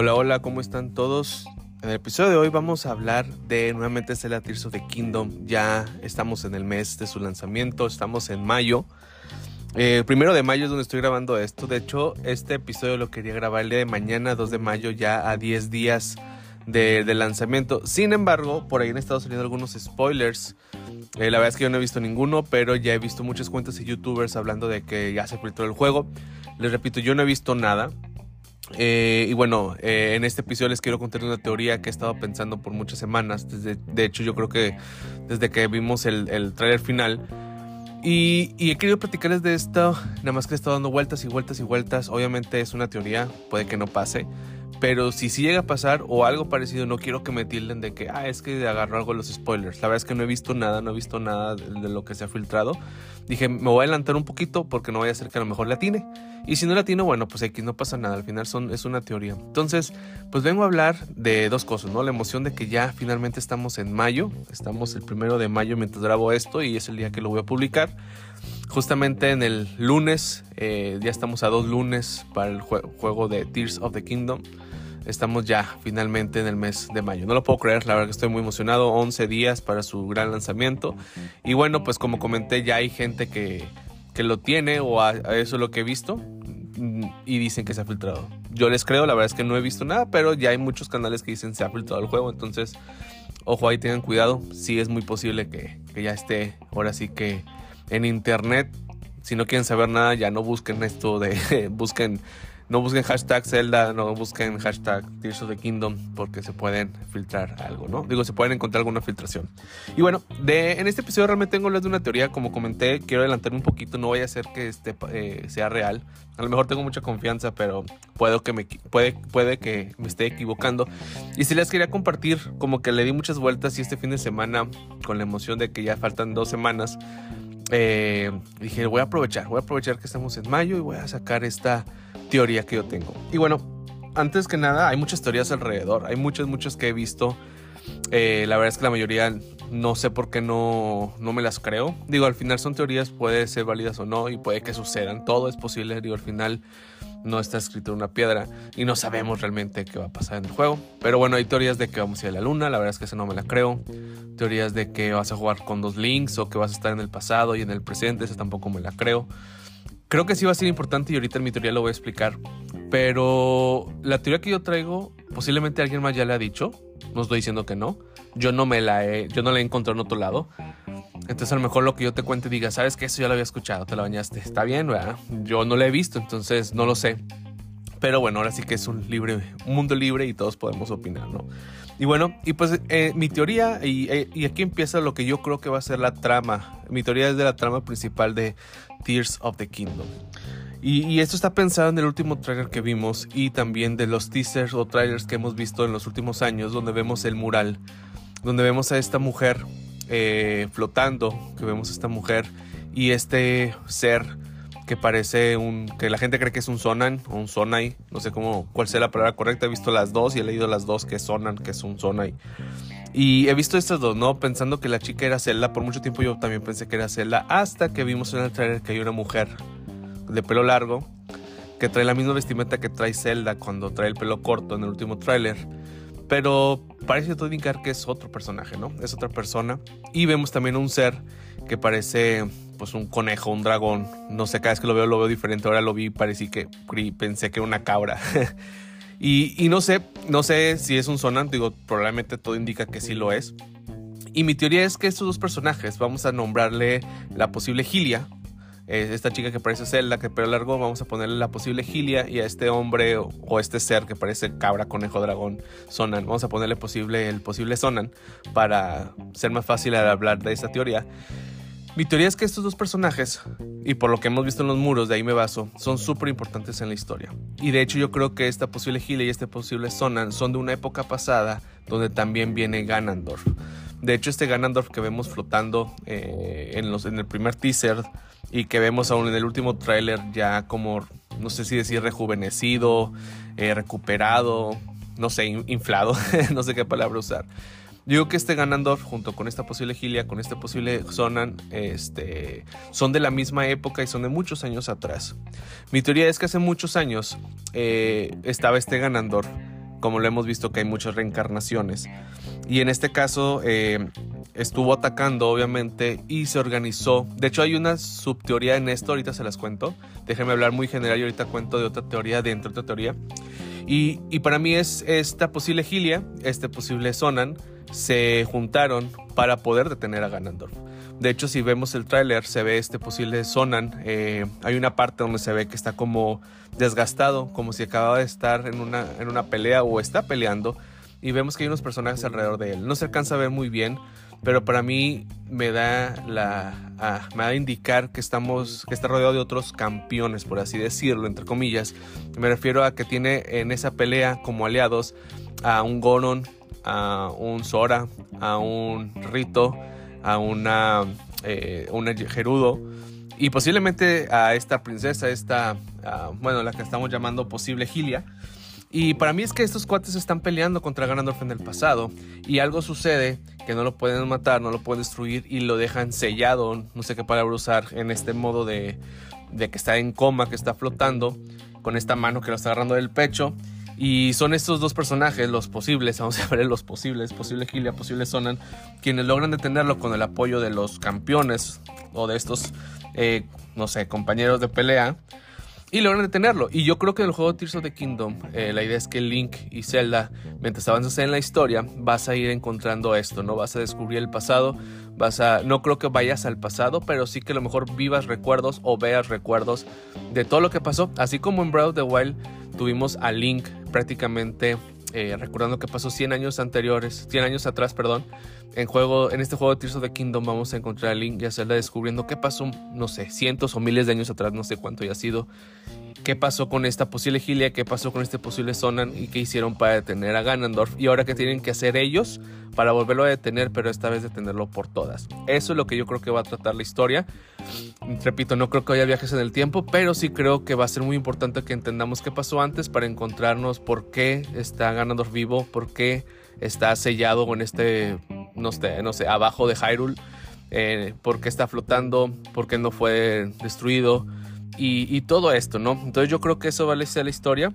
Hola, hola, ¿cómo están todos? En el episodio de hoy vamos a hablar de nuevamente Zelda Tears of the Kingdom. Ya estamos en el mes de su lanzamiento, estamos en mayo. Eh, el primero de mayo es donde estoy grabando esto. De hecho, este episodio lo quería grabar de mañana, 2 de mayo, ya a 10 días de, lanzamiento. Sin embargo, por ahí han estado saliendo algunos spoilers. Eh, la verdad es que yo no he visto ninguno, pero ya he visto muchas cuentas de youtubers hablando de que ya se filtró el juego. Les repito, yo no he visto nada. Eh, y bueno, eh, en este episodio les quiero contar una teoría que he estado pensando por muchas semanas. Desde, de hecho, yo creo que desde que vimos el, el trailer final. Y, y, he querido platicarles de esto, nada más que he estado dando vueltas y vueltas y vueltas. Obviamente es una teoría, puede que no pase. Pero si sí llega a pasar o algo parecido, no quiero que me tilden de que, ah, es que agarró algo los spoilers. La verdad es que no he visto nada, no he visto nada de, lo que se ha filtrado. Dije, me voy a adelantar un poquito porque no vaya a ser que a lo mejor la tiene. Y si no la tiene, bueno, pues aquí no pasa nada. Al final son, es una teoría. Entonces, pues vengo a hablar de dos cosas, ¿no? La emoción de que ya finalmente estamos en mayo. Estamos el primero de mayo mientras grabo esto y es el día que lo voy a publicar. Justamente en el lunes, eh, ya estamos a dos lunes para el juego de Tears of the Kingdom estamos ya finalmente en el mes de mayo. No lo puedo creer, la verdad que estoy muy emocionado. 11 días para su gran lanzamiento. Y bueno, pues como comenté, ya hay gente que, que lo tiene o a, eso es lo que he visto y dicen que se ha filtrado. Yo les creo, la verdad es que no he visto nada, pero ya hay muchos canales que dicen se ha filtrado el juego. Entonces, ojo ahí, tengan cuidado. Sí es muy posible que, que ya esté ahora sí que en internet. Si no quieren saber nada, ya no busquen esto de busquen no busquen hashtag Zelda, no busquen hashtag Tears of the Kingdom porque se pueden filtrar algo, ¿no? Digo, se pueden encontrar alguna filtración. Y bueno, de, en este episodio realmente tengo de una teoría, como comenté, quiero adelantarme un poquito, no voy a hacer que este eh, sea real. A lo mejor tengo mucha confianza, pero puedo que me, puede, puede que me esté equivocando. Y si les quería compartir, como que le di muchas vueltas y este fin de semana, con la emoción de que ya faltan dos semanas, eh, dije, voy a aprovechar, voy a aprovechar que estamos en mayo y voy a sacar esta teoría que yo tengo. Y bueno, antes que nada, hay muchas teorías alrededor. Hay muchas, muchas que he visto. Eh, la verdad es que la mayoría no sé por qué no, no me las creo. Digo, al final son teorías, puede ser válidas o no, y puede que sucedan. Todo es posible. Digo, al final no está escrito en una piedra y no sabemos realmente qué va a pasar en el juego. Pero bueno, hay teorías de que vamos a ir a la luna, la verdad es que eso no me la creo. Teorías de que vas a jugar con dos links o que vas a estar en el pasado y en el presente, esa tampoco me la creo. Creo que sí va a ser importante y ahorita en mi teoría lo voy a explicar. Pero la teoría que yo traigo, posiblemente alguien más ya le ha dicho. No estoy diciendo que no. Yo no me la he, yo no la he encontrado en otro lado. Entonces a lo mejor lo que yo te cuente diga, sabes que eso ya lo había escuchado, te la bañaste. Está bien, ¿verdad? Yo no la he visto, entonces no lo sé. Pero bueno, ahora sí que es un libre, un mundo libre y todos podemos opinar, ¿no? Y bueno, y pues eh, mi teoría, y, eh, y, aquí empieza lo que yo creo que va a ser la trama. Mi teoría es de la trama principal de Tears of the Kingdom. Y, esto está pensado en el último trailer que vimos y también de los teasers o trailers que hemos visto en los últimos años, donde vemos el mural, donde vemos a esta mujer eh, flotando, que vemos a esta mujer y este ser que parece un que la gente cree que es un sonan o un sonai, no sé cómo cuál sea la palabra correcta, he visto las dos y he leído las dos que sonan, que es un sonai. Y he visto estas dos, ¿no? Pensando que la chica era Zelda. Por mucho tiempo yo también pensé que era Zelda. Hasta que vimos en el trailer que hay una mujer de pelo largo que trae la misma vestimenta que trae Zelda cuando trae el pelo corto en el último tráiler. Pero parece todo indicar que es otro personaje, ¿no? Es otra persona. Y vemos también un ser que parece pues un conejo, un dragón. No sé, cada vez que lo veo lo veo diferente. Ahora lo vi y parecí que pensé que era una cabra. Y, no sé, no sé si es un sonante, digo, probablemente todo indica que sí lo es. Y mi teoría es que estos dos personajes, vamos a nombrarle la posible Gilia, eh, esta chica que parece Zelda, que pelo largo, vamos a ponerle la posible Gilia y a este hombre o, este ser que parece cabra, conejo, dragón, Sonan, vamos a ponerle posible, el posible Sonan para ser más fácil al hablar de esta teoría. Mi teoría es que estos dos personajes, y por lo que hemos visto en los muros, de ahí me baso, son súper importantes en la historia. Y de hecho yo creo que esta posible Gile y este posible Sonan son de una época pasada donde también viene Ganondorf. De hecho este Ganondorf que vemos flotando eh, en, los, en el primer teaser y que vemos aún en el último tráiler ya como, no sé si decir rejuvenecido, eh, recuperado, no sé, inflado, no sé qué palabra usar. Digo que este Ganondorf junto con esta posible Gilia, con este posible Sonan, este, son de la misma época y son de muchos años atrás. Mi teoría es que hace muchos años eh, estaba este Ganondorf como lo hemos visto que hay muchas reencarnaciones. Y en este caso eh, estuvo atacando, obviamente, y se organizó. De hecho, hay una subteoría en esto, ahorita se las cuento. Déjenme hablar muy general y ahorita cuento de otra teoría dentro de otra teoría. Y, y para mí es esta posible Gilia, este posible Sonan, se juntaron para poder detener a Ganondorf. De hecho, si vemos el tráiler, se ve este posible Sonan. Eh, hay una parte donde se ve que está como desgastado, como si acababa de estar en una, en una pelea o está peleando. Y vemos que hay unos personajes alrededor de él. No se alcanza a ver muy bien, pero para mí me da la ah, me da a indicar que estamos que está rodeado de otros campeones por así decirlo entre comillas me refiero a que tiene en esa pelea como aliados a un Goron a un Sora a un Rito a una eh, una Gerudo. Y posiblemente a esta princesa esta bueno la que estamos llamando posible Gilia. Y para mí es que estos cuates están peleando contra Ganondorf en el pasado. Y algo sucede que no lo pueden matar, no lo pueden destruir y lo dejan sellado, no sé qué palabra usar, en este modo de, de que está en coma, que está flotando, con esta mano que lo está agarrando del pecho. Y son estos dos personajes, los posibles, vamos a ver los posibles, posible Gilia, posible Sonan, quienes logran detenerlo con el apoyo de los campeones o de estos, eh, no sé, compañeros de pelea y logran detenerlo. Y yo creo que en el juego Tears of the Kingdom, eh, la idea es que Link y Zelda, mientras avanzas en la historia, vas a ir encontrando esto, ¿no? Vas a descubrir el pasado, vas a. No creo que vayas al pasado, pero sí que a lo mejor vivas recuerdos o veas recuerdos de todo lo que pasó. Así como en Breath of the Wild tuvimos a Link prácticamente eh, recordando que pasó 100 años anteriores, 100 años atrás, perdón, en, juego, en este juego de Tears of the Kingdom vamos a encontrar a Link y a Zelda descubriendo qué pasó, no sé, cientos o miles de años atrás, no sé cuánto haya sido, qué pasó con esta posible Gilia, qué pasó con este posible Sonan y qué hicieron para detener a Ganondorf y ahora qué tienen que hacer ellos para volverlo a detener, pero esta vez detenerlo por todas. Eso es lo que yo creo que va a tratar la historia. Repito, no creo que haya viajes en el tiempo, pero sí creo que va a ser muy importante que entendamos qué pasó antes para encontrarnos por qué está Ganondorf vivo, por qué está sellado con este, no sé, no sé abajo de Hyrule, eh, por qué está flotando, por qué no fue destruido y, todo esto, ¿no? Entonces yo creo que eso vale ser la historia.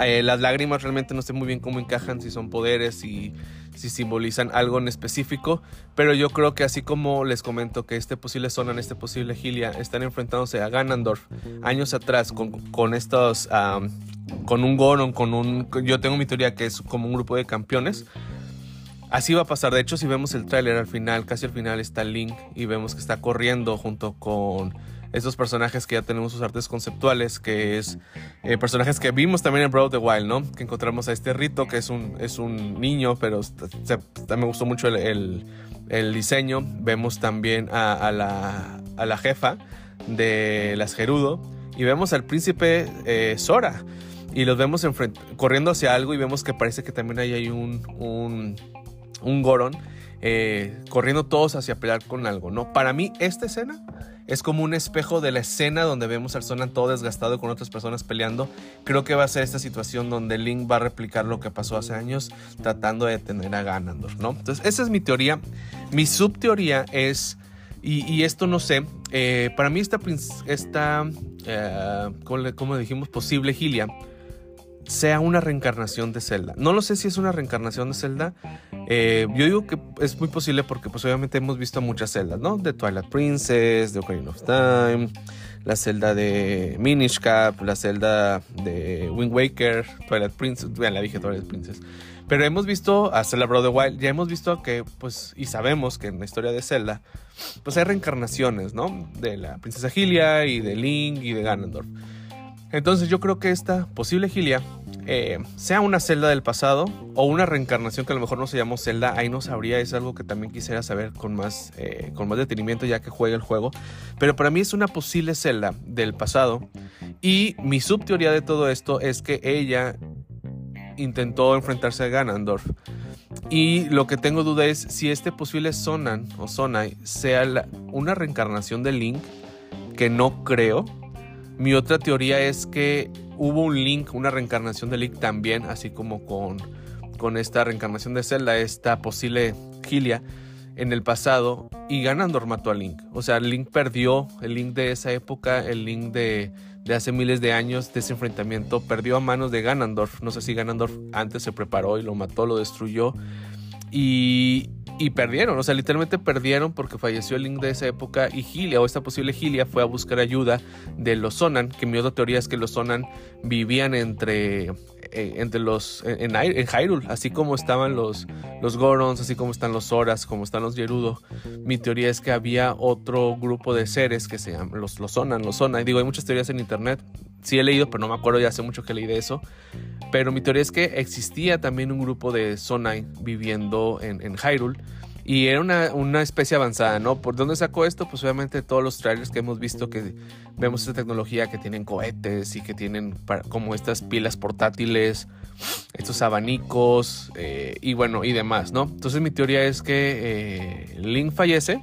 Eh, las lágrimas realmente no sé muy bien cómo encajan, si son poderes, y si simbolizan algo en específico, pero yo creo que así como les comento que este posible Sonan, este posible Gilia están enfrentándose a Ganondorf años atrás con, con estos, con un Goron, con un, yo tengo mi teoría que es como un grupo de campeones. Así va a pasar. De hecho, si vemos el tráiler al final, casi al final está Link y vemos que está corriendo junto con estos personajes que ya tenemos sus artes conceptuales, que es eh, personajes que vimos también en Breath of the Wild, ¿no? Que encontramos a este Rito, que es un, es un niño, pero me gustó mucho el, diseño. Vemos también a, la, a, la, jefa de las Gerudo y vemos al príncipe eh, Sora. Y los vemos corriendo hacia algo y vemos que parece que también hay, hay un, un, un Goron eh, corriendo todos hacia pelear con algo, ¿no? Para mí esta escena es como un espejo de la escena donde vemos al Sonan todo desgastado con otras personas peleando. Creo que va a ser esta situación donde Link va a replicar lo que pasó hace años tratando de detener a Ganondorf, ¿no? Entonces, esa es mi teoría. Mi subteoría es, y, esto no sé, eh, para mí esta, esta eh, como dijimos, posible Gilia sea una reencarnación de Zelda. No lo sé si es una reencarnación de Zelda. Eh, yo digo que es muy posible porque pues obviamente hemos visto muchas Zeldas, ¿no? De Twilight Princess, de Ocarina of Time, la Zelda de Minish Cap, la Zelda de Wind Waker, Twilight Princess, bueno, la dije Twilight Princess. Pero hemos visto a Zelda Breath of Wild, ya hemos visto que, pues, y sabemos que en la historia de Zelda, pues hay reencarnaciones, ¿no? De la princesa Hylia y de Link y de Ganondorf. Entonces yo creo que esta posible Gilia eh, sea una celda del pasado o una reencarnación que a lo mejor no se llamó celda, ahí no sabría, es algo que también quisiera saber con más, eh, con más detenimiento ya que juega el juego. Pero para mí es una posible celda del pasado y mi subteoría de todo esto es que ella intentó enfrentarse a Ganondorf. Y lo que tengo duda es si este posible Sonan o Sonai sea una reencarnación de Link, que no creo mi otra teoría es que hubo un Link, una reencarnación de Link también, así como con, con esta reencarnación de Zelda, esta posible Gilia. en el pasado y Ganondorf mató a Link. O sea, Link perdió el Link de esa época, el Link de, de hace miles de años de ese enfrentamiento, perdió a manos de Ganondorf. No sé si Ganondorf antes se preparó y lo mató, lo destruyó. Y, y perdieron, o sea, literalmente perdieron porque falleció el Link de esa época y Gilia, o esta posible Gilia, fue a buscar ayuda de los Sonan, que mi otra teoría es que los Sonan vivían entre, eh, entre los, en, en, Hyrule, así como estaban los, los Gorons, así como están los Zoras, como están los Gerudo. Mi teoría es que había otro grupo de seres que se llaman los, los Sonan, los Sonan. Digo, hay muchas teorías en internet, sí he leído, pero no me acuerdo, ya hace mucho que leí de eso. Pero mi teoría es que existía también un grupo de Sonai viviendo en, en Hyrule. Y era una, una, especie avanzada, ¿no? ¿Por dónde sacó esto? Pues obviamente todos los trailers que hemos visto que vemos esta tecnología que tienen cohetes y que tienen como estas pilas portátiles, estos abanicos eh, y bueno, y demás, ¿no? Entonces mi teoría es que eh, Link fallece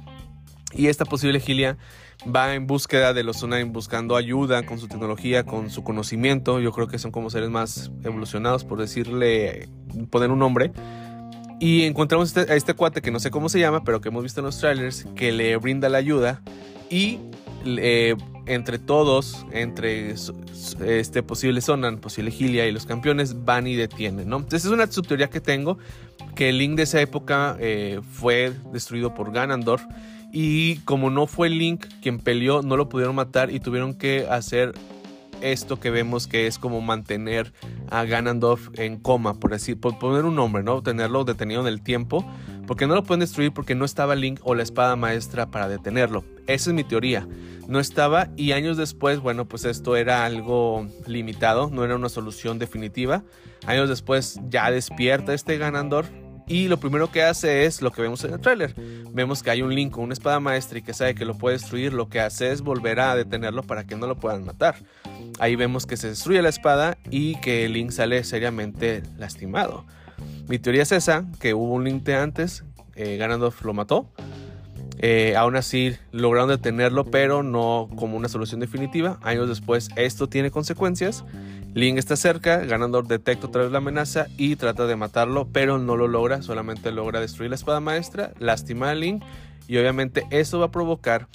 y esta posible Gilia va en búsqueda de los Sunai, buscando ayuda con su tecnología, con su conocimiento. Yo creo que son como seres más evolucionados, por decirle, poner un nombre. Y encontramos este, a este cuate que no sé cómo se llama, pero que hemos visto en los trailers, que le brinda la ayuda y eh, entre todos, entre este posible Sonan, posible Gilia y los campeones van y detienen, ¿no? Entonces es una subteoría que tengo, que el Link de esa época eh, fue destruido por Ganondorf y como no fue Link quien peleó, no lo pudieron matar y tuvieron que hacer esto que vemos que es como mantener a Ganondorf en coma, por decir, por poner un nombre, ¿no? Tenerlo detenido en el tiempo, porque no lo pueden destruir porque no estaba Link o la espada maestra para detenerlo. Esa es mi teoría. No estaba y años después, bueno, pues esto era algo limitado, no era una solución definitiva. Años después ya despierta este Ganondorf y lo primero que hace es lo que vemos en el tráiler. Vemos que hay un Link con una espada maestra y que sabe que lo puede destruir. Lo que hace es volver a detenerlo para que no lo puedan matar. Ahí vemos que se destruye la espada y que Link sale seriamente lastimado. Mi teoría es esa, que hubo un Link antes, eh, Ganondorf lo mató. Eh, aún así lograron detenerlo, pero no como una solución definitiva. Años después esto tiene consecuencias Link está cerca, Ganondorf detecta otra vez la amenaza y trata de matarlo, pero no lo logra, solamente logra destruir la espada maestra, lastima a Link y obviamente eso va a provocar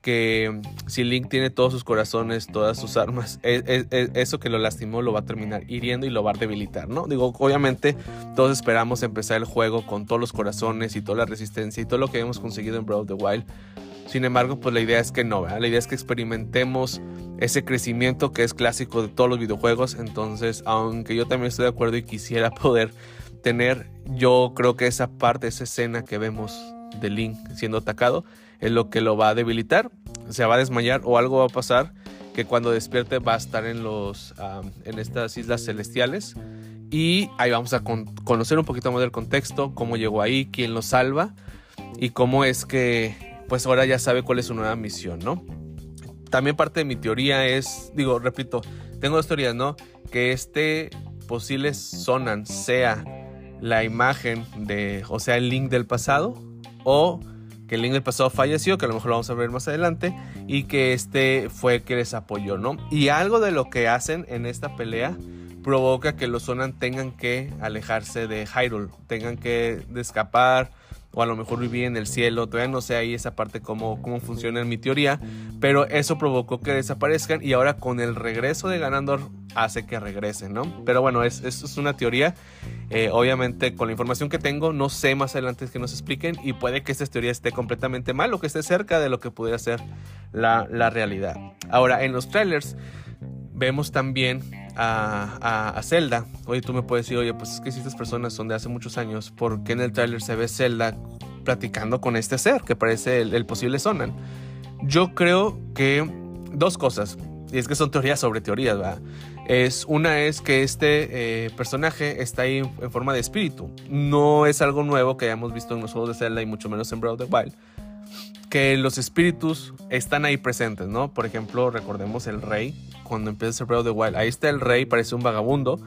que si Link tiene todos sus corazones, todas sus armas, e, e, e, eso que lo lastimó lo va a terminar hiriendo y lo va a debilitar, ¿no? Digo, obviamente todos esperamos empezar el juego con todos los corazones y toda la resistencia y todo lo que hemos conseguido en Breath of the Wild. Sin embargo, pues la idea es que no, ¿verdad? La idea es que experimentemos ese crecimiento que es clásico de todos los videojuegos. Entonces, aunque yo también estoy de acuerdo y quisiera poder tener, yo creo que esa parte, esa escena que vemos de Link siendo atacado, es lo que lo va a debilitar. Se va a desmayar o algo va a pasar que cuando despierte va a estar en, los, en estas islas celestiales. Y ahí vamos a conocer un poquito más del contexto, cómo llegó ahí, quién lo salva y cómo es que pues ahora ya sabe cuál es su nueva misión, ¿no? También parte de mi teoría es, digo, repito, tengo dos teorías, ¿no? Que este posible Sonan sea la imagen de, o sea, el link del pasado, o que el del pasado falleció, que a lo mejor lo vamos a ver más adelante, y que este fue el que les apoyó, ¿no? Y algo de lo que hacen en esta pelea provoca que los Sonan tengan que alejarse de Hyrule, tengan que escapar o a lo mejor vivía en el cielo, todavía no sé ahí esa parte cómo, cómo funciona en mi teoría, pero eso provocó que desaparezcan y ahora con el regreso de Ganondorf hace que regresen, ¿no? Pero bueno, es, es una teoría, eh, obviamente con la información que tengo no sé más adelante que nos expliquen y puede que esta teoría esté completamente mal o que esté cerca de lo que pudiera ser la, la realidad. Ahora, en los trailers vemos también a, a, Zelda. Oye, tú me puedes decir, oye, pues es que si estas personas son de hace muchos años, ¿por qué en el tráiler se ve Zelda platicando con este ser que parece el, posible Sonan? Yo creo que dos cosas, y es que son teorías sobre teorías, ¿verdad? Es, una es que este eh, personaje está ahí en, forma de espíritu. No es algo nuevo que hayamos visto en los juegos de Zelda y mucho menos en Breath of the Wild. Que los espíritus están ahí presentes, ¿no? Por ejemplo, recordemos el rey cuando empieza el of the Wild. Ahí está el rey, parece un vagabundo.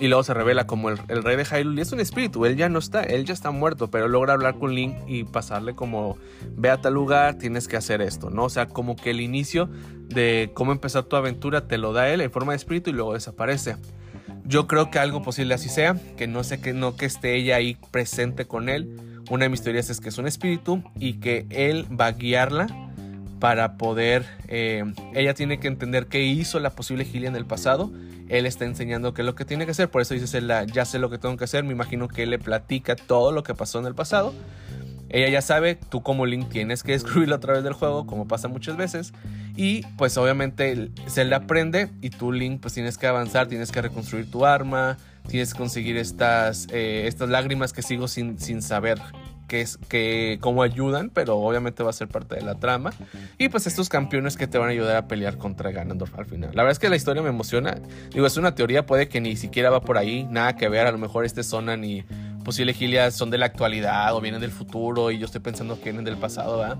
Y luego se revela como el, rey de Hyrule. Es un espíritu, él ya no está, él ya está muerto. Pero logra hablar con Link y pasarle como, ve a tal lugar, tienes que hacer esto, ¿no? O sea, como que el inicio de cómo empezar tu aventura te lo da él en forma de espíritu y luego desaparece. Yo creo que algo posible así sea, que no sé que no que esté ella ahí presente con él Una de mis teorías es que es un espíritu y que él va a guiarla para poder... Eh, ella tiene que entender qué hizo la posible Gilia en el pasado. Él está enseñando qué es lo que tiene que hacer. Por eso dice, ya sé lo que tengo que hacer. Me imagino que él le platica todo lo que pasó en el pasado. Ella ya sabe, tú como Link tienes que descubrirlo a través del juego, como pasa muchas veces. Y pues obviamente se le aprende y tú Link pues tienes que avanzar, tienes que reconstruir tu arma, tienes que conseguir estas, eh, estas lágrimas que sigo sin, sin saber que es que cómo ayudan, pero obviamente va a ser parte de la trama. Y pues estos campeones que te van a ayudar a pelear contra Ganondorf al final. La verdad es que la historia me emociona. Digo, es una teoría, puede que ni siquiera va por ahí, nada que ver. A lo mejor este Sonan y posible Gilia son de la actualidad o vienen del futuro y yo estoy pensando que vienen del pasado, ¿verdad?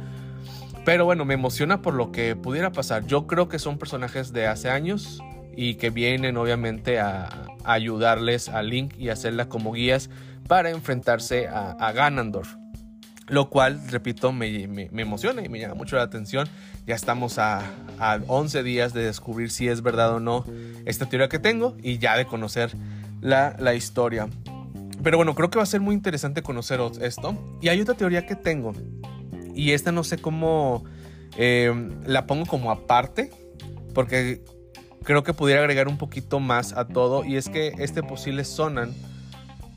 Pero bueno, me emociona por lo que pudiera pasar. Yo creo que son personajes de hace años y que vienen obviamente a, ayudarles a Link y hacerla como guías para enfrentarse a, Ganondorf. Lo cual, repito, me, emociona y me llama mucho la atención. Ya estamos a, 11 días de descubrir si es verdad o no esta teoría que tengo y ya de conocer la, la historia. Pero bueno, creo que va a ser muy interesante conocer esto. Y hay otra teoría que tengo. Y esta no sé cómo eh, la pongo como aparte. Porque creo que pudiera agregar un poquito más a todo. Y es que este posible Sonan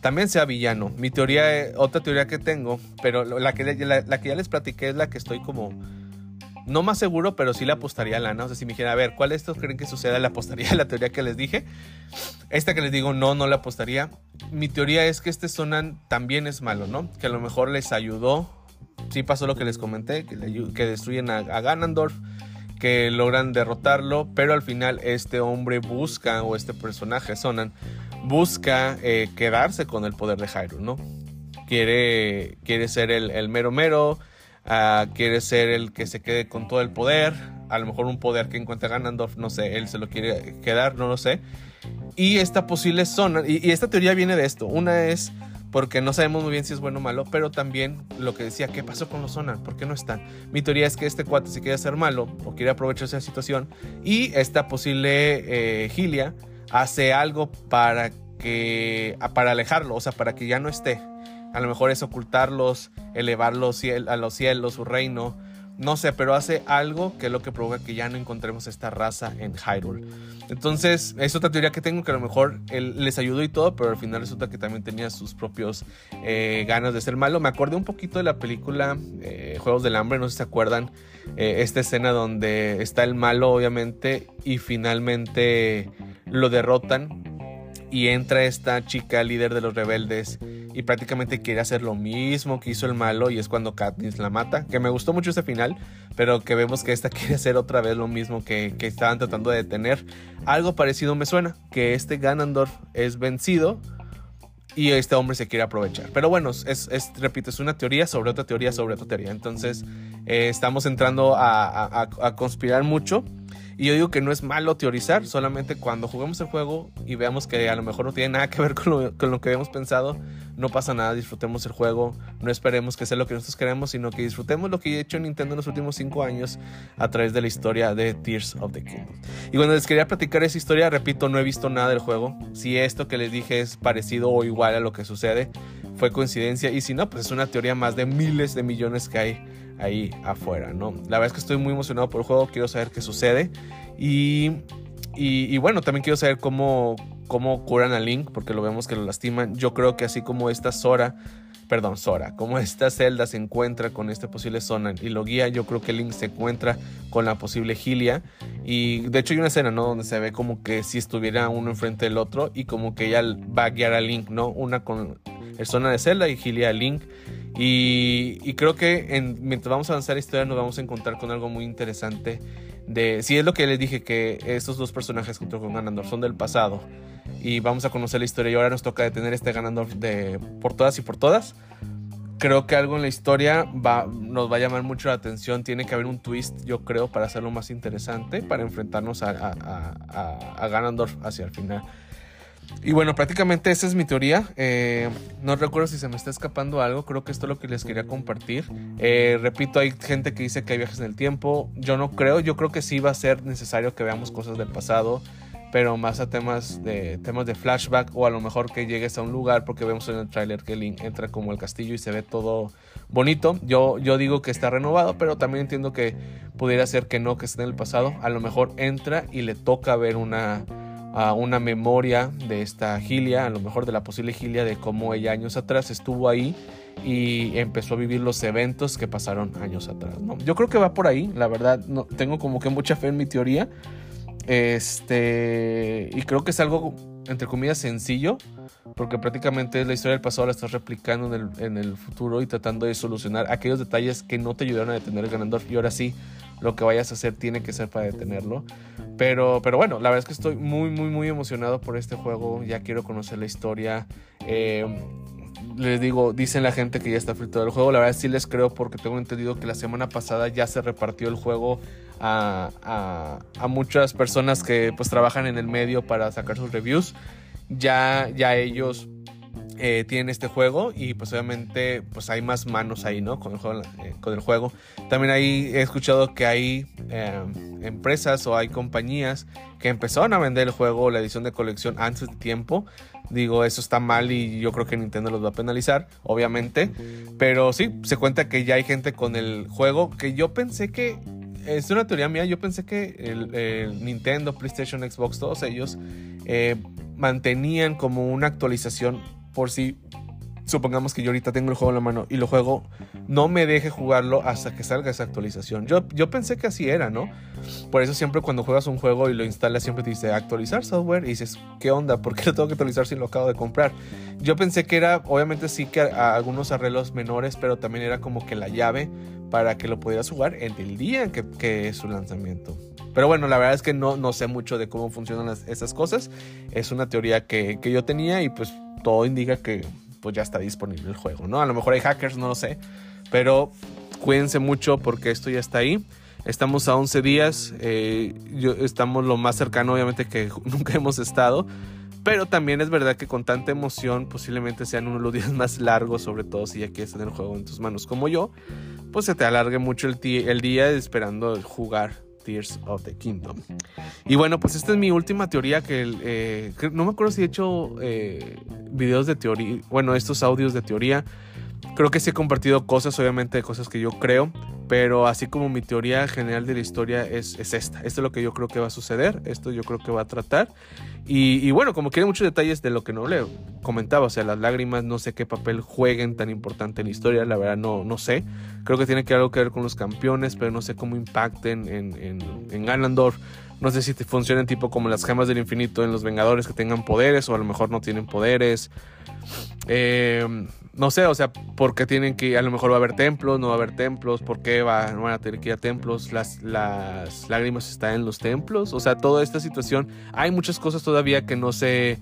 también sea villano. Mi teoría, otra teoría que tengo, pero la que, la, que ya les platiqué es la que estoy como no más seguro, pero sí le apostaría a lana. O sea, si me dijera, a ver, ¿cuál de estos creen que suceda? Le apostaría a la teoría que les dije. Esta que les digo, no, no le apostaría. Mi teoría es que este Sonan también es malo, ¿no? Que a lo mejor les ayudó. Sí pasó lo que les comenté, que, que destruyen a, a Ganondorf que logran derrotarlo, pero al final este hombre busca, o este personaje Sonan, busca eh, quedarse con el poder de Hyrule, ¿no? Quiere, quiere ser el, mero mero, ah, quiere ser el que se quede con todo el poder, a lo mejor un poder que encuentra Ganondorf, no sé, él se lo quiere quedar, no lo sé. Y esta posible zona, y esta teoría viene de esto, una es porque no sabemos muy bien si es bueno o malo, pero también lo que decía, ¿qué pasó con los Sonan? ¿Por qué no están? Mi teoría es que este cuate se quiere hacer malo o quiere aprovecharse de la situación y esta posible eh, Gilia hace algo para que para alejarlo, o sea, para que ya no esté. A lo mejor es ocultarlos, elevarlos a los cielos, su reino, no sé, pero hace algo que es lo que provoca que ya no encontremos esta raza en Hyrule. Entonces, es otra teoría que tengo que a lo mejor él les ayudó y todo, pero al final resulta que también tenía sus propios eh, ganas de ser malo. Me acordé un poquito de la película eh, Juegos del Hambre, no sé si se acuerdan, eh, esta escena donde está el malo, obviamente, y finalmente lo derrotan y entra esta chica líder de los rebeldes y prácticamente quiere hacer lo mismo que hizo el malo y es cuando Katniss la mata, que me gustó mucho ese final, pero que vemos que esta quiere hacer otra vez lo mismo que, que estaban tratando de detener. Algo parecido me suena, que este Ganondorf es vencido y este hombre se quiere aprovechar. Pero bueno, es, repito, es una teoría sobre otra teoría sobre otra teoría. Entonces eh, estamos entrando a conspirar mucho. Y yo digo que no es malo teorizar, solamente cuando juguemos el juego y veamos que a lo mejor no tiene nada que ver con lo, que habíamos pensado, no pasa nada, disfrutemos el juego, no esperemos que sea lo que nosotros queremos, sino que disfrutemos lo que ha hecho Nintendo en los últimos 5 años a través de la historia de Tears of the Kingdom. Y cuando les quería platicar esa historia, repito, no he visto nada del juego. Si esto que les dije es parecido o igual a lo que sucede, fue coincidencia. Y si no, pues es una teoría más de miles de millones que hay ahí afuera, ¿no? La verdad es que estoy muy emocionado por el juego, quiero saber qué sucede. Y, y, bueno, también quiero saber cómo, cómo curan a Link, porque lo vemos que lo lastiman. Yo creo que así como esta Sora, perdón, Sora, como esta Zelda se encuentra con este posible Sonan y lo guía, yo creo que Link se encuentra con la posible Gilia. Y de hecho hay una escena, ¿no? Donde se ve como que si estuviera uno enfrente del otro y como que ella va a guiar a Link, ¿no? Una con el Sonan de Zelda y Gilia a Link. Y, creo que en, mientras vamos a avanzar la historia nos vamos a encontrar con algo muy interesante. De, si es lo que les dije, que estos dos personajes junto con Ganondorf son del pasado. Y vamos a conocer la historia y ahora nos toca detener este Ganondorf de, por todas y por todas. Creo que algo en la historia va, nos va a llamar mucho la atención. Tiene que haber un twist, yo creo, para hacerlo más interesante, para enfrentarnos a, a, a Ganondorf hacia el final. Y bueno, prácticamente esa es mi teoría. Eh, no recuerdo si se me está escapando algo. Creo que esto es lo que les quería compartir. Eh, repito, hay gente que dice que hay viajes en el tiempo. Yo no creo. Yo creo que sí va a ser necesario que veamos cosas del pasado. pero más a temas de temas de flashback o a lo mejor que llegues a un lugar porque vemos en el tráiler que Link entra como el castillo y se ve todo bonito. Yo, yo digo que está renovado, pero también entiendo que pudiera ser que no, que esté en el pasado. A lo mejor entra y le toca ver una, una memoria de esta Gilia, a lo mejor de la posible Gilia, de cómo ella años atrás estuvo ahí y empezó a vivir los eventos que pasaron años atrás. ¿no? Yo creo que va por ahí, la verdad, no, tengo como que mucha fe en mi teoría. Este, y creo que es algo, entre comillas, sencillo, porque prácticamente la historia del pasado, la estás replicando en el, en el futuro y tratando de solucionar aquellos detalles que no te ayudaron a detener el ganador. Y ahora sí, lo que vayas a hacer tiene que ser para detenerlo. Pero, pero bueno, la verdad es que estoy muy, muy, muy emocionado por este juego. Ya quiero conocer la historia. Eh, les digo, dicen la gente que ya está frito el juego. La verdad sí les creo porque tengo entendido que la semana pasada ya se repartió el juego a, muchas personas que pues trabajan en el medio para sacar sus reviews. Ya, ya ellos eh, tienen este juego y pues obviamente pues hay más manos ahí, ¿no? Con el juego. Eh, con el juego. También ahí he escuchado que hay eh, empresas o hay compañías que empezaron a vender el juego, la edición de colección antes de tiempo. Digo, eso está mal y yo creo que Nintendo los va a penalizar, obviamente. Pero sí, se cuenta que ya hay gente con el juego que yo pensé que es una teoría mía. Yo pensé que el, Nintendo, PlayStation, Xbox, todos ellos mantenían como una actualización por si supongamos que yo ahorita tengo el juego en la mano y lo juego, no me deje jugarlo hasta que salga esa actualización. Yo, yo pensé que así era, ¿no? Por eso siempre cuando juegas un juego y lo instalas siempre te dice actualizar software y dices, ¿qué onda? ¿Por qué lo tengo que actualizar si lo acabo de comprar? Yo pensé que era, obviamente sí que algunos arreglos menores, pero también era como que la llave para que lo pudieras jugar en el día que, que es su lanzamiento. Pero bueno, la verdad es que no, no sé mucho de cómo funcionan esas cosas. Es una teoría que, que yo tenía y pues todo indica que pues ya está disponible el juego, ¿no? A lo mejor hay hackers, no lo sé, pero cuídense mucho porque esto ya está ahí. Estamos a 11 días, eh, estamos lo más cercano obviamente que nunca hemos estado, pero también es verdad que con tanta emoción posiblemente sean uno de los días más largos, sobre todo si ya quieres tener el juego en tus manos como yo, pues se te alargue mucho el, día esperando jugar Tears of the Kingdom. Y bueno, pues esta es mi última teoría que, eh, no me acuerdo si he hecho eh, videos de teoría, bueno, estos audios de teoría. Creo que sí he compartido cosas, obviamente, cosas que yo creo, pero así como mi teoría general de la historia es, esta. Esto es lo que yo creo que va a suceder, esto yo creo que va a tratar. Y, bueno, como quiere muchos detalles de lo que no le comentaba, o sea, las lágrimas, no sé qué papel jueguen tan importante en la historia, la verdad no, no sé. Creo que tiene que algo que ver con los campeones, pero no sé cómo impacten en, en, en Ganondorf. No sé si funcionan tipo como las gemas del infinito en los Vengadores que tengan poderes o a lo mejor no tienen poderes. Eh, no sé, o sea, ¿por qué tienen que, a lo mejor va a haber templos, no va a haber templos, por qué va, no van a tener que ir a templos, las, las lágrimas están en los templos, o sea, toda esta situación, hay muchas cosas todavía que no sé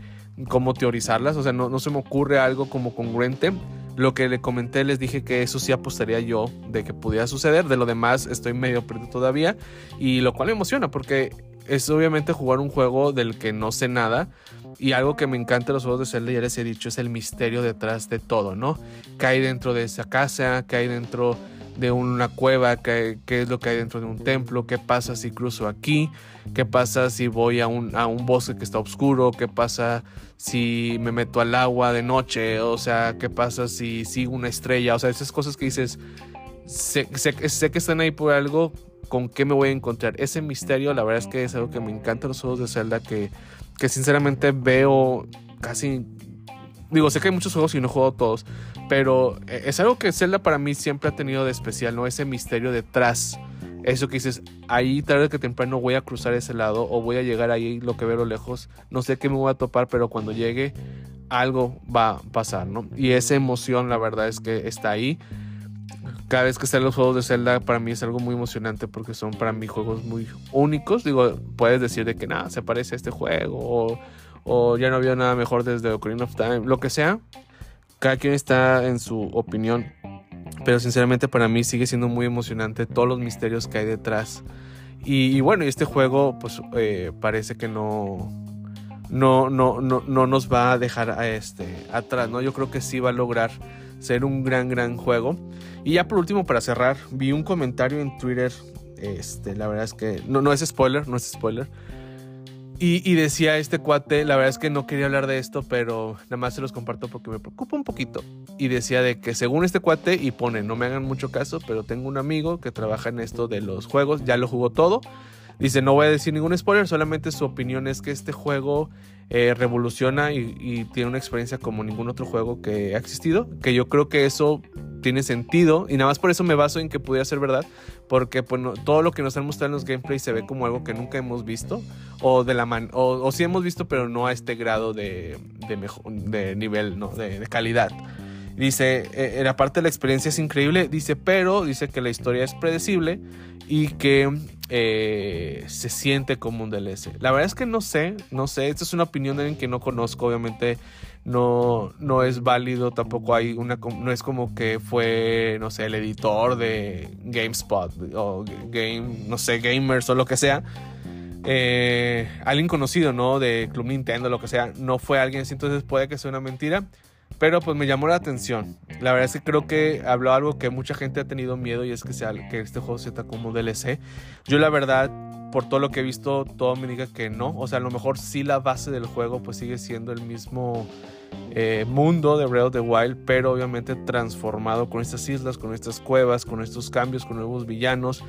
cómo teorizarlas, o sea, no, no se me ocurre algo como congruente. Lo que le comenté, les dije que eso sí apostaría yo de que pudiera suceder, de lo demás estoy medio perdido todavía, y lo cual me emociona porque es obviamente jugar un juego del que no sé nada, y algo que me encanta de los juegos de Zelda, ya les he dicho, es el misterio detrás de todo, ¿no? ¿Qué hay dentro de esa casa? ¿Qué hay dentro de una cueva? ¿Qué, es lo que hay dentro de un templo? ¿Qué pasa si cruzo aquí? ¿Qué pasa si voy a un, bosque que está oscuro? ¿Qué pasa si me meto al agua de noche? O sea, ¿qué pasa si sigo una estrella? O sea, esas cosas que dices, sé, sé que están ahí por algo, ¿con qué me voy a encontrar? Ese misterio, la verdad es que es algo que me encanta los juegos de Zelda que que sinceramente veo casi... Digo, sé que hay muchos juegos y no juego todos, pero eh, es algo que Zelda para mí siempre ha tenido de especial, ¿no? Ese misterio detrás. Eso que dices, ahí tarde que temprano voy a cruzar ese lado o voy a llegar ahí lo que veo lejos. No sé qué me voy a topar, pero cuando llegue algo va a pasar, ¿no? Y esa emoción, la verdad es que está ahí cada vez que salen los juegos de Zelda para mí es algo muy emocionante porque son para mí juegos muy únicos. Digo, puedes decir de que nada, se parece a este juego o, ya no había nada mejor desde Ocarina of Time, lo que sea. Cada quien está en su opinión, pero sinceramente para mí sigue siendo muy emocionante todos los misterios que hay detrás. Y, bueno, y este juego pues eh, parece que no, no, no, no, no nos va a dejar a este, atrás, ¿no? Yo creo que sí va a lograr ser un gran, gran juego. Y ya por último, para cerrar, vi un comentario en Twitter. Este, la verdad es que no, no es spoiler, no es spoiler. Y, decía este cuate, la verdad es que no quería hablar de esto, pero nada más se los comparto porque me preocupa un poquito. Y decía de que según este cuate, y pone, no me hagan mucho caso, pero tengo un amigo que trabaja en esto de los juegos, ya lo jugó todo. Dice, no voy a decir ningún spoiler, solamente su opinión es que este juego eh, revoluciona y, tiene una experiencia como ningún otro juego que ha existido. Que yo creo que eso tiene sentido y nada más por eso me baso en que pudiera ser verdad. Porque pues, todo lo que nos han mostrado en los gameplays se ve como algo que nunca hemos visto. O de la man o, sí hemos visto, pero no a este grado de, de, nivel, ¿no? de, calidad. Dice, en la parte de la experiencia es increíble, dice, pero dice que la historia es predecible y que eh, se siente como un DLC. La verdad es que no sé, no sé, esta es una opinión de alguien que no conozco, obviamente no, no es válido, tampoco hay una, no es como que fue, no sé, el editor de GameSpot o Game, no sé, Gamers o lo que sea. Eh, alguien conocido, ¿no? De Club Nintendo, lo que sea, no fue alguien así, entonces puede que sea una mentira. Pero pues me llamó la atención. La verdad es que creo que habló algo que mucha gente ha tenido miedo y es que, que este juego se como DLC. Yo la verdad, por todo lo que he visto, todo me diga que no. O sea, a lo mejor sí la base del juego pues sigue siendo el mismo eh, mundo de Breath of the Wild, pero obviamente transformado con estas islas, con estas cuevas, con estos cambios, con nuevos villanos.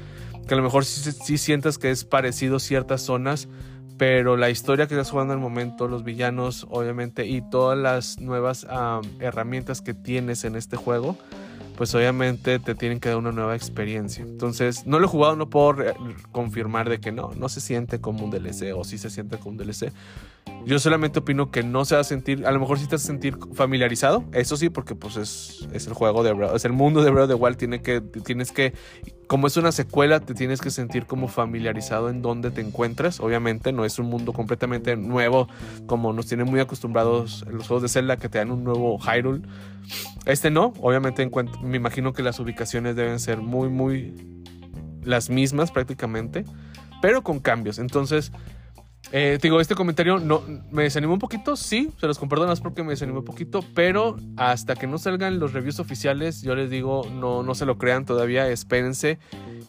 Que a lo mejor sí, sí sientas que es parecido ciertas zonas, pero la historia que estás jugando al momento, los villanos, obviamente, y todas las nuevas herramientas que tienes en este juego, pues obviamente te tienen que dar una nueva experiencia. Entonces, no lo he jugado, no puedo confirmar de que no, no se siente como un DLC o sí se siente como un DLC. Yo solamente opino que no se va a sentir, a lo mejor sí te vas a sentir familiarizado, eso sí, porque pues es, es el juego de Breath, es el mundo de Breath of the Wild, tiene que, tienes que, como es una secuela, te tienes que sentir como familiarizado en donde te encuentras, obviamente no es un mundo completamente nuevo, como nos tienen muy acostumbrados los juegos de Zelda que te dan un nuevo Hyrule. Este no, obviamente me imagino que las ubicaciones deben ser muy, muy las mismas prácticamente, pero con cambios, entonces... Eh, digo, este comentario no, me desanimó un poquito, sí, se los comparto más porque me desanimó un poquito, pero hasta que no salgan los reviews oficiales, yo les digo, no, no se lo crean todavía, espérense.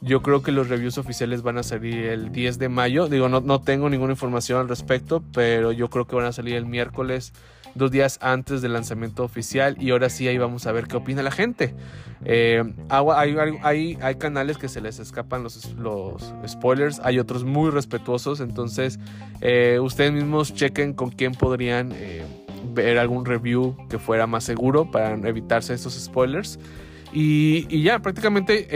Yo creo que los reviews oficiales van a salir el 10 de mayo. Digo, no, no tengo ninguna información al respecto, pero yo creo que van a salir el miércoles dos días antes del lanzamiento oficial y ahora sí ahí vamos a ver qué opina la gente. Eh, hay, hay, canales que se les escapan los, los spoilers, hay otros muy respetuosos, entonces eh, ustedes mismos chequen con quién podrían eh, ver algún review que fuera más seguro para evitarse estos spoilers. Y, y ya, prácticamente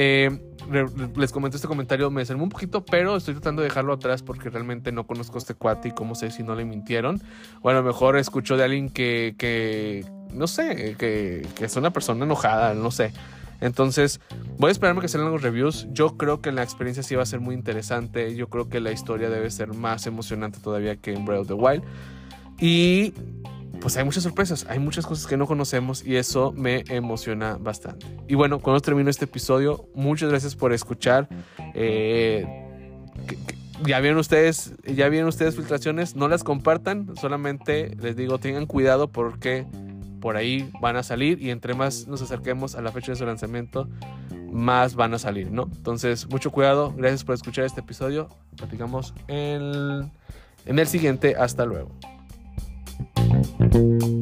les comenté este comentario, me desanimó un poquito, pero estoy tratando de dejarlo atrás porque realmente no conozco a este cuate y cómo sé si no le mintieron. O a lo mejor escucho de alguien que, que no sé, que, que es una persona enojada, no sé. Entonces, voy a esperarme que salgan los reviews. Yo creo que la experiencia sí va a ser muy interesante. Yo creo que la historia debe ser más emocionante todavía que en Breath of the Wild. Y pues hay muchas sorpresas, hay muchas cosas que no conocemos y eso me emociona bastante. Y bueno, cuando termino este episodio, muchas gracias por escuchar. Eh, ya vieron ustedes, ya vieron ustedes filtraciones, no las compartan, solamente les digo tengan cuidado porque por ahí van a salir y entre más nos acerquemos a la fecha de su lanzamiento, más van a salir, ¿no? Entonces, mucho cuidado, gracias por escuchar este episodio, platicamos en, en el siguiente, hasta luego. Thank you.